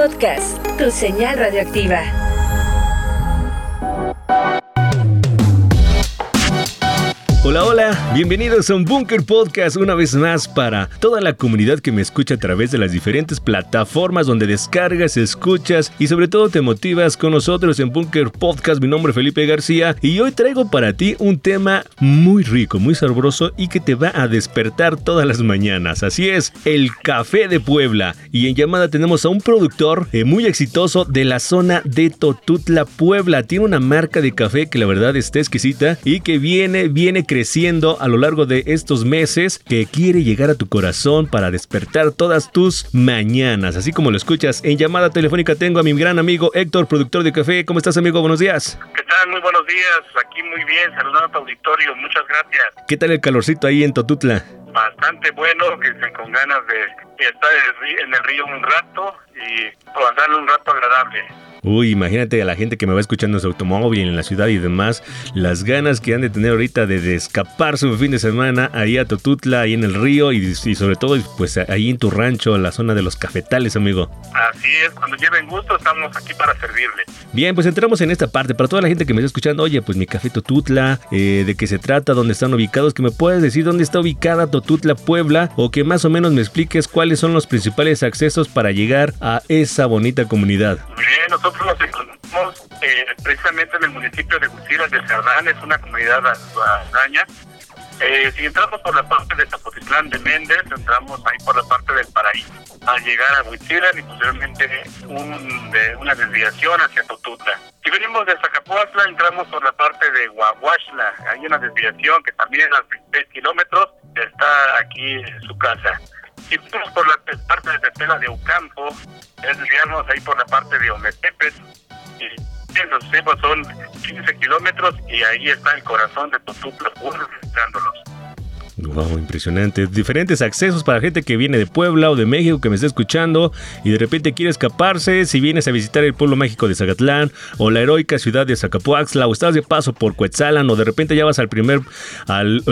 Podcast, tu señal radioactiva. Hola, hola, bienvenidos a un Bunker Podcast una vez más para toda la comunidad que me escucha a través de las diferentes plataformas donde descargas, escuchas y sobre todo te motivas con nosotros en Bunker Podcast. Mi nombre es Felipe García y hoy traigo para ti un tema muy rico, muy sabroso y que te va a despertar todas las mañanas. Así es, el café de Puebla. Y en llamada tenemos a un productor eh, muy exitoso de la zona de Totutla, Puebla. Tiene una marca de café que la verdad está exquisita y que viene, viene creciendo a lo largo de estos meses que quiere llegar a tu corazón para despertar todas tus mañanas. Así como lo escuchas en llamada telefónica tengo a mi gran amigo Héctor, productor de café. ¿Cómo estás amigo? Buenos días. ¿Qué tal? Muy buenos días. Aquí muy bien, saludando a tu auditorio. Muchas gracias. ¿Qué tal el calorcito ahí en Totutla? Bastante bueno, que se con ganas de estar en el río un rato y darle un rato agradable. Uy, imagínate a la gente que me va escuchando en su automóvil en la ciudad y demás, las ganas que han de tener ahorita de, escapar su fin de semana ahí a Totutla, ahí en el río y, sobre todo pues ahí en tu rancho, en la zona de los cafetales, amigo. Así es, cuando lleven gusto estamos aquí para servirle. Bien, pues entramos en esta parte. Para toda la gente que me está escuchando, oye, pues mi café Totutla, eh, de qué se trata, dónde están ubicados, que me puedes decir dónde está ubicada Totutla, Puebla, o que más o menos me expliques cuáles son los principales accesos para llegar a esa bonita comunidad. Bien, nosotros nos encontramos eh, precisamente en el municipio de Gutiérrez de Cerdán, es una comunidad araña. Eh, si entramos por la parte de Zapotitlán de Méndez, entramos ahí por la parte del Paraíso. Al llegar a Huitzilán y posteriormente un, de, una desviación hacia Totutla. Si venimos de Zacapuatla, entramos por la parte de Huahuachla. Hay una desviación que también a 6 kilómetros está aquí su casa. Si fuimos por la parte de Tetela de Ocampo, es desviarnos ahí por la parte de Ometepes. Y los tiempos son 15 kilómetros y ahí está el corazón de Totupla, dándolos. Wow, impresionante. Diferentes accesos para gente que viene de Puebla o de México que me está escuchando y de repente quiere escaparse. Si vienes a visitar el pueblo mágico de Zacatlán o la heroica ciudad de Zacapuaxla o estás de paso por Cuetzalan o de repente ya vas al primer, al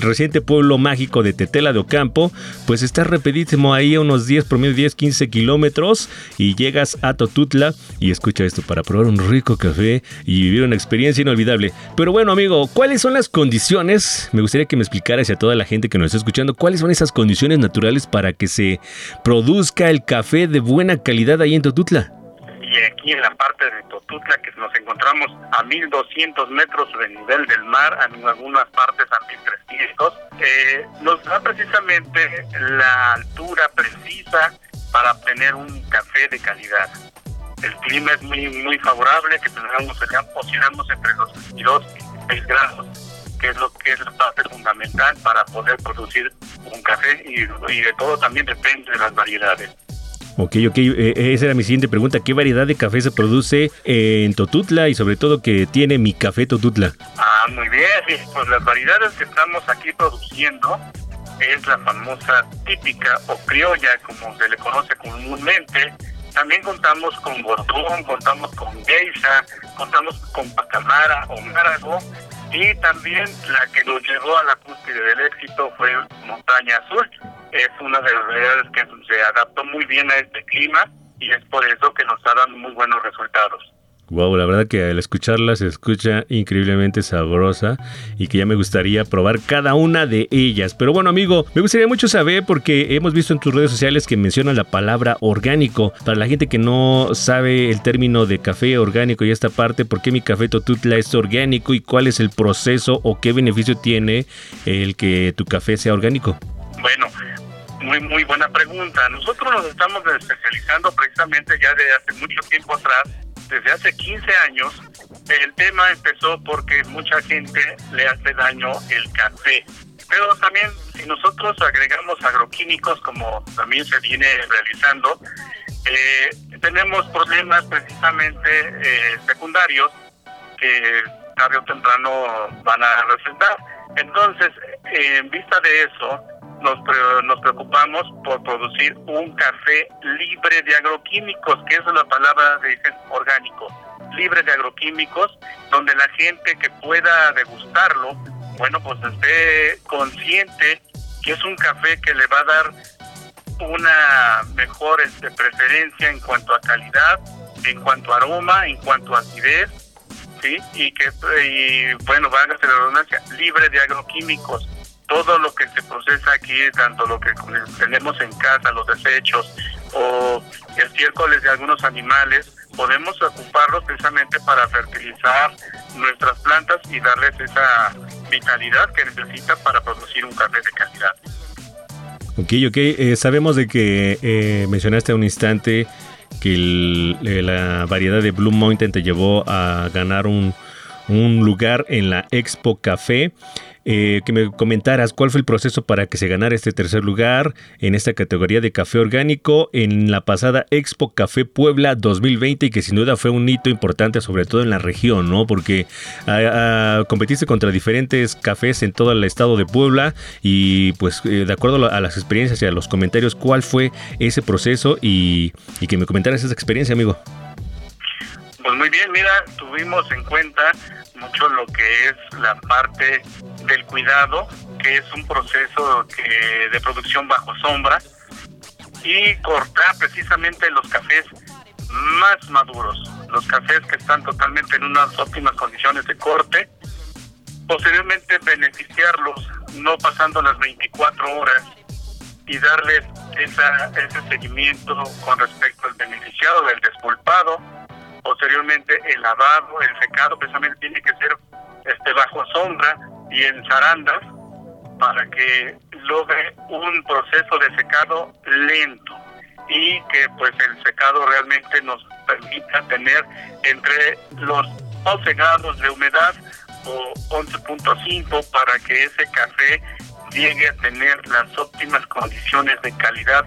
reciente pueblo mágico de Tetela de Ocampo, pues estás rapidísimo ahí a unos 10, promedio 10, 15 kilómetros y llegas a Totutla y escucha esto para probar un rico café y vivir una experiencia inolvidable. Pero bueno, amigo, ¿cuáles son las condiciones? Me gustaría que me explicaras a toda la gente que nos está escuchando cuáles son esas condiciones naturales para que se produzca el café de buena calidad ahí en Totutla. Y aquí en la parte de Totutla, que nos encontramos a 1200 metros de nivel del mar, en algunas partes a 1300, eh, nos da precisamente la altura precisa para obtener un café de calidad. El clima es muy muy favorable, que tengamos, oscilamos entre los 22 y 6 grados que es lo que es la parte fundamental para poder producir un café y, de todo también depende de las variedades. Ok, ok, eh, esa era mi siguiente pregunta. ¿Qué variedad de café se produce en Totutla y sobre todo que tiene mi café Totutla? Ah, muy bien, pues las variedades que estamos aquí produciendo es la famosa típica o criolla, como se le conoce comúnmente. También contamos con bordón, contamos con geisha, contamos con pacamara o márago y también la que nos llevó a la cúspide del éxito fue Montaña Azul. Es una de las variedades que se adaptó muy bien a este clima y es por eso que nos está dando muy buenos resultados. Wow, la verdad que al escucharla se escucha increíblemente sabrosa y que ya me gustaría probar cada una de ellas. Pero bueno, amigo, me gustaría mucho saber porque hemos visto en tus redes sociales que mencionan la palabra orgánico. Para la gente que no sabe el término de café orgánico y esta parte, ¿por qué mi café Totutla es orgánico y cuál es el proceso o qué beneficio tiene el que tu café sea orgánico? Bueno, muy, muy buena pregunta. Nosotros nos estamos especializando precisamente ya de hace mucho tiempo atrás desde hace 15 años, el tema empezó porque mucha gente le hace daño el café. Pero también si nosotros agregamos agroquímicos, como también se viene realizando, eh, tenemos problemas precisamente eh, secundarios que tarde o temprano van a resultar. Entonces, en vista de eso, nos, nos preocupamos por producir un café libre de agroquímicos, que es la palabra de orgánico, libre de agroquímicos, donde la gente que pueda degustarlo, bueno, pues esté consciente que es un café que le va a dar una mejor este, preferencia en cuanto a calidad, en cuanto a aroma, en cuanto a acidez, ¿sí? Y que, y, bueno, van a ser redundancia, libre de agroquímicos. Todo lo que se procesa aquí, tanto lo que tenemos en casa, los desechos o el estiércoles de algunos animales, podemos ocuparlos precisamente para fertilizar nuestras plantas y darles esa vitalidad que necesita para producir un café de calidad. Ok, ok. Eh, sabemos de que eh, mencionaste un instante que eh, la variedad de Blue Mountain te llevó a ganar un, un lugar en la Expo Café. Eh, que me comentaras cuál fue el proceso para que se ganara este tercer lugar en esta categoría de café orgánico en la pasada Expo Café Puebla 2020 y que sin duda fue un hito importante sobre todo en la región, ¿no? Porque ah, ah, competiste contra diferentes cafés en todo el estado de Puebla y pues eh, de acuerdo a las experiencias y a los comentarios, ¿cuál fue ese proceso y, y que me comentaras esa experiencia, amigo? Pues muy bien, mira, tuvimos en cuenta mucho lo que es la parte del cuidado, que es un proceso que, de producción bajo sombra, y cortar precisamente los cafés más maduros, los cafés que están totalmente en unas óptimas condiciones de corte, posteriormente beneficiarlos no pasando las 24 horas y darles esa, ese seguimiento con respecto al beneficiado del despulpado, posteriormente el lavado, el secado, precisamente tiene que ser este bajo sombra y en zarandas para que logre un proceso de secado lento y que pues el secado realmente nos permita tener entre los 11 grados de humedad o 11.5 para que ese café llegue a tener las óptimas condiciones de calidad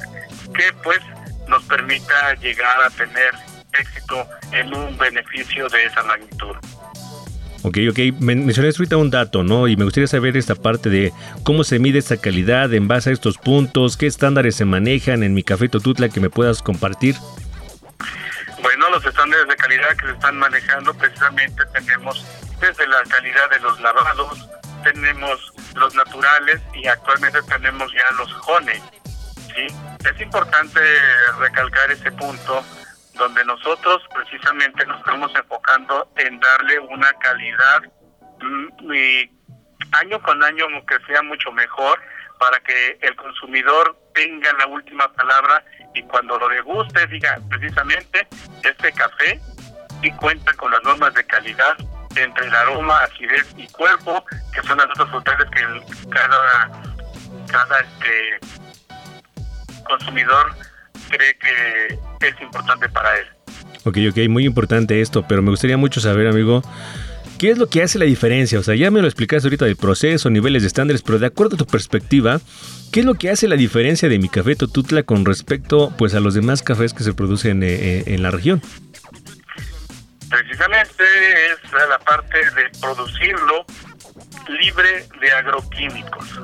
que pues nos permita llegar a tener éxito en un beneficio de esa magnitud. Ok, ok. Mencionaste ahorita un dato, ¿no? Y me gustaría saber esta parte de cómo se mide esta calidad en base a estos puntos, qué estándares se manejan en mi café Totutla que me puedas compartir. Bueno, los estándares de calidad que se están manejando precisamente tenemos desde la calidad de los lavados, tenemos los naturales y actualmente tenemos ya los honey. ¿sí? Es importante recalcar ese punto donde nosotros precisamente nos estamos enfocando en darle una calidad mm, año con año que sea mucho mejor para que el consumidor tenga la última palabra y cuando lo deguste diga precisamente este café y cuenta con las normas de calidad entre el aroma, acidez y cuerpo, que son las otras frutales que cada cada este consumidor cree que es importante para él. Ok, ok, muy importante esto, pero me gustaría mucho saber, amigo, ¿qué es lo que hace la diferencia? O sea, ya me lo explicaste ahorita del proceso, niveles de estándares, pero de acuerdo a tu perspectiva, ¿qué es lo que hace la diferencia de mi café Totutla con respecto pues a los demás cafés que se producen eh, eh, en la región? Precisamente es la parte de producirlo libre de agroquímicos.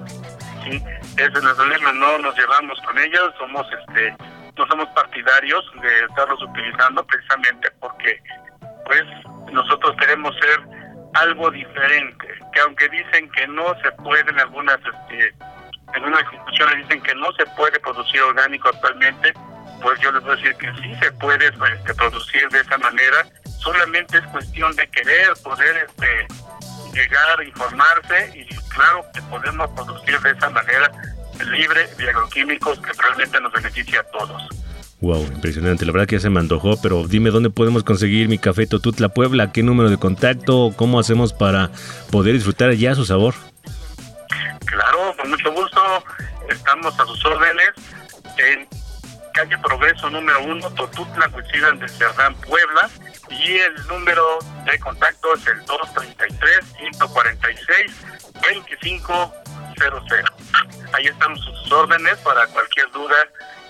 ¿sí? Ese es nuestro lema, no nos llevamos con ellos, somos este no somos partidarios de estarlos utilizando precisamente porque pues nosotros queremos ser algo diferente, que aunque dicen que no se puede en algunas este, en unas instituciones dicen que no se puede producir orgánico actualmente, pues yo les voy a decir que sí se puede este, producir de esa manera, solamente es cuestión de querer poder este, llegar informarse y claro que podemos producir de esa manera libre de agroquímicos que realmente nos beneficia a todos. Wow, impresionante. La verdad que ya se me antojó, pero dime dónde podemos conseguir mi café Totutla Puebla, qué número de contacto, cómo hacemos para poder disfrutar ya su sabor. Claro, con mucho gusto. Estamos a sus órdenes en calle Progreso número 1, Totutla, Huichilan de Cerdán, Puebla. Y el número de contacto es el 233-146-2500. Ahí estamos sus órdenes para cualquier duda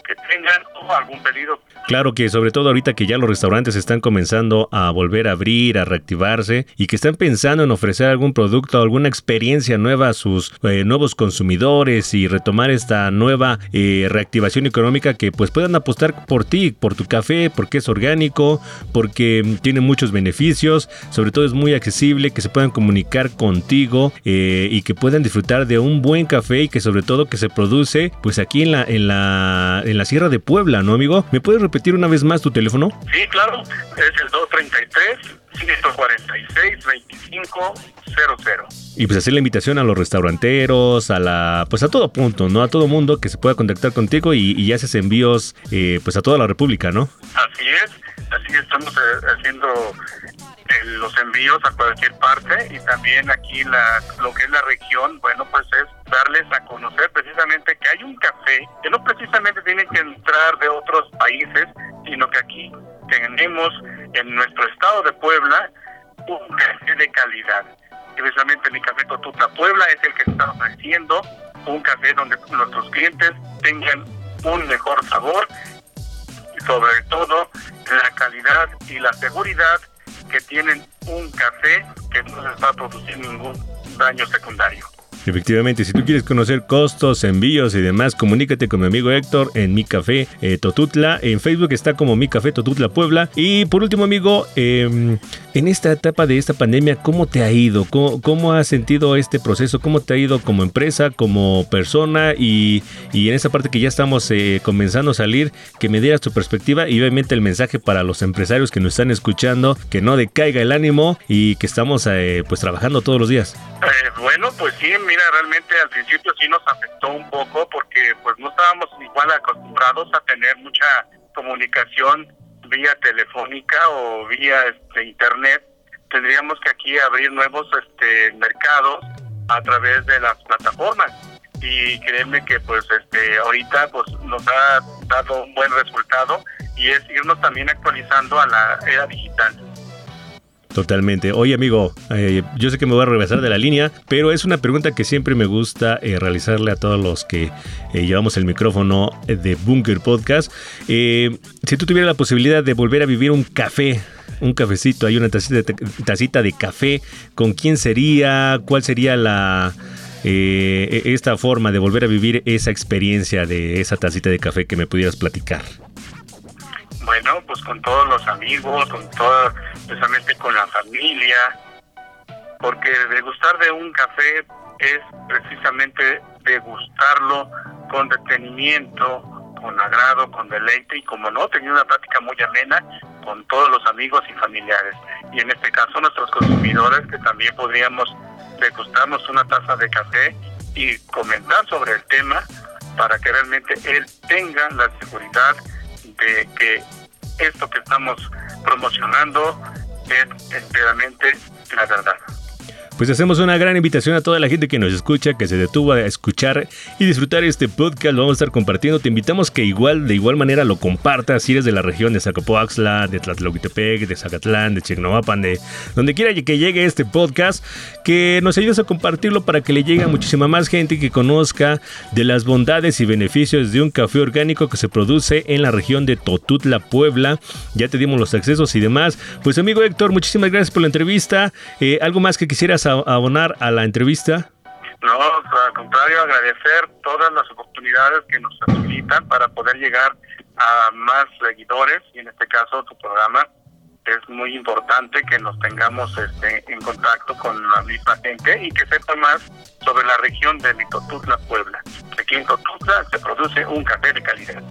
que tengan o algún pedido. Claro que sobre todo ahorita que ya los restaurantes están comenzando a volver a abrir, a reactivarse y que están pensando en ofrecer algún producto, alguna experiencia nueva a sus eh, nuevos consumidores y retomar esta nueva eh, reactivación económica que pues puedan apostar por ti, por tu café, porque es orgánico, porque tiene muchos beneficios, sobre todo es muy accesible, que se puedan comunicar contigo eh, y que puedan disfrutar de un buen café y que sobre todo que se produce pues aquí en la la Sierra de Puebla, ¿no, amigo? ¿Me puedes repetir una vez más tu teléfono? Sí, claro, es el 233 146 2500. Y pues hacer la invitación a los restauranteros, a la pues a todo punto, ¿no? A todo mundo que se pueda contactar contigo y, y haces envíos eh, pues a toda la República, ¿no? Así es, así estamos eh, haciendo eh, los envíos a cualquier parte y también aquí la, lo que es la región, bueno, pues es darles a conocer precisamente que hay un café que no precisamente tiene que entrar de otros países, sino que aquí tenemos en nuestro estado de Puebla un café de calidad. Precisamente mi café Totuta Puebla es el que está ofreciendo un café donde nuestros clientes tengan un mejor sabor y sobre todo la calidad y la seguridad que tienen un café que no se está produciendo ningún daño secundario. Efectivamente, si tú quieres conocer costos, envíos y demás, comunícate con mi amigo Héctor en Mi Café eh, Totutla. En Facebook está como Mi Café Totutla Puebla. Y por último, amigo, eh, en esta etapa de esta pandemia, ¿cómo te ha ido? ¿Cómo, cómo has sentido este proceso? ¿Cómo te ha ido como empresa, como persona? Y, y en esa parte que ya estamos eh, comenzando a salir, que me dieras tu perspectiva y obviamente el mensaje para los empresarios que nos están escuchando, que no decaiga el ánimo y que estamos eh, pues trabajando todos los días. Eh, bueno, pues sí, realmente al principio sí nos afectó un poco porque pues no estábamos igual acostumbrados a tener mucha comunicación vía telefónica o vía este, internet. Tendríamos que aquí abrir nuevos este, mercados a través de las plataformas y créeme que pues este ahorita pues nos ha dado un buen resultado y es irnos también actualizando a la era digital. Totalmente. Oye, amigo, eh, yo sé que me voy a regresar de la línea, pero es una pregunta que siempre me gusta eh, realizarle a todos los que eh, llevamos el micrófono de Bunker Podcast. si tú tuvieras la posibilidad de volver a vivir un café, un cafecito, hay una tacita de, café, ¿con quién sería? ¿Cuál sería la... esta forma de volver a vivir esa experiencia de esa tacita de café que me pudieras platicar? Bueno, pues con todos los amigos, con todo, especialmente con la familia, porque degustar de un café es precisamente degustarlo con detenimiento, con agrado, con deleite y como no, tener una práctica muy amena con todos los amigos y familiares. Y en este caso nuestros consumidores que también podríamos degustarnos una taza de café y comentar sobre el tema para que realmente él tenga la seguridad de que esto que estamos promocionando es enteramente la verdad. Pues hacemos una gran invitación a toda la gente que nos escucha, que se detuvo a escuchar y disfrutar este podcast. Lo vamos a estar compartiendo. Te invitamos que igual, de igual manera, lo compartas si eres de la región de Zacapoaxla, de Tlatlauquitepec, de Zacatlán, de Chignoapan, de donde quiera que llegue este podcast, que nos ayudes a compartirlo para que le llegue a muchísima más gente que conozca de las bondades y beneficios de un café orgánico que se produce en la región de Totutla, Puebla. Ya te dimos los accesos y demás. Pues amigo Héctor, muchísimas gracias por la entrevista. Eh, ¿Algo más que quisieras abonar a la entrevista? No, al contrario, agradecer todas las oportunidades que nos facilitan para poder llegar a más seguidores y en este caso tu programa es muy importante que nos tengamos este, en contacto con la misma gente y que sepa más sobre la región de Mitotutla, Puebla. Aquí en Totutla se produce un café de calidad.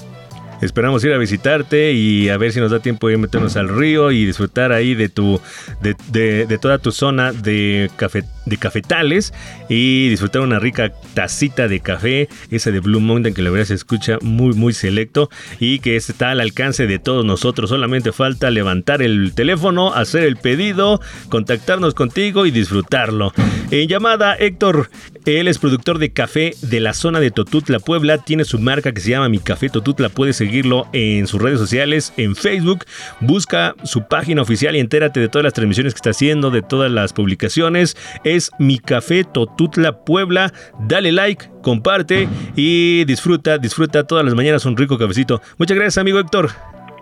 Esperamos ir a visitarte y a ver si nos da tiempo de meternos al río y disfrutar ahí de tu de, toda tu zona de café de cafetales y disfrutar una rica tacita de café, esa de Blue Mountain que la verdad se escucha muy muy selecto y que está al alcance de todos nosotros. Solamente falta levantar el teléfono, hacer el pedido, contactarnos contigo y disfrutarlo. En llamada Héctor, él es productor de café de la zona de Totutla, Puebla, tiene su marca que se llama Mi Café Totutla, puedes seguirlo en sus redes sociales, en Facebook. Busca su página oficial y entérate de todas las transmisiones que está haciendo, de todas las publicaciones. Es Mi Café Totutla Puebla. Dale like, comparte y disfruta, disfruta todas las mañanas un rico cafecito. Muchas gracias, amigo Héctor.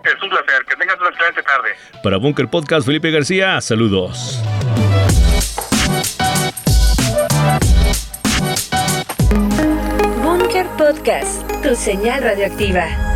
Es un placer. Que tengas una excelente tarde. Para Bunker Podcast, Felipe García, saludos. Bunker Podcast, tu señal radioactiva.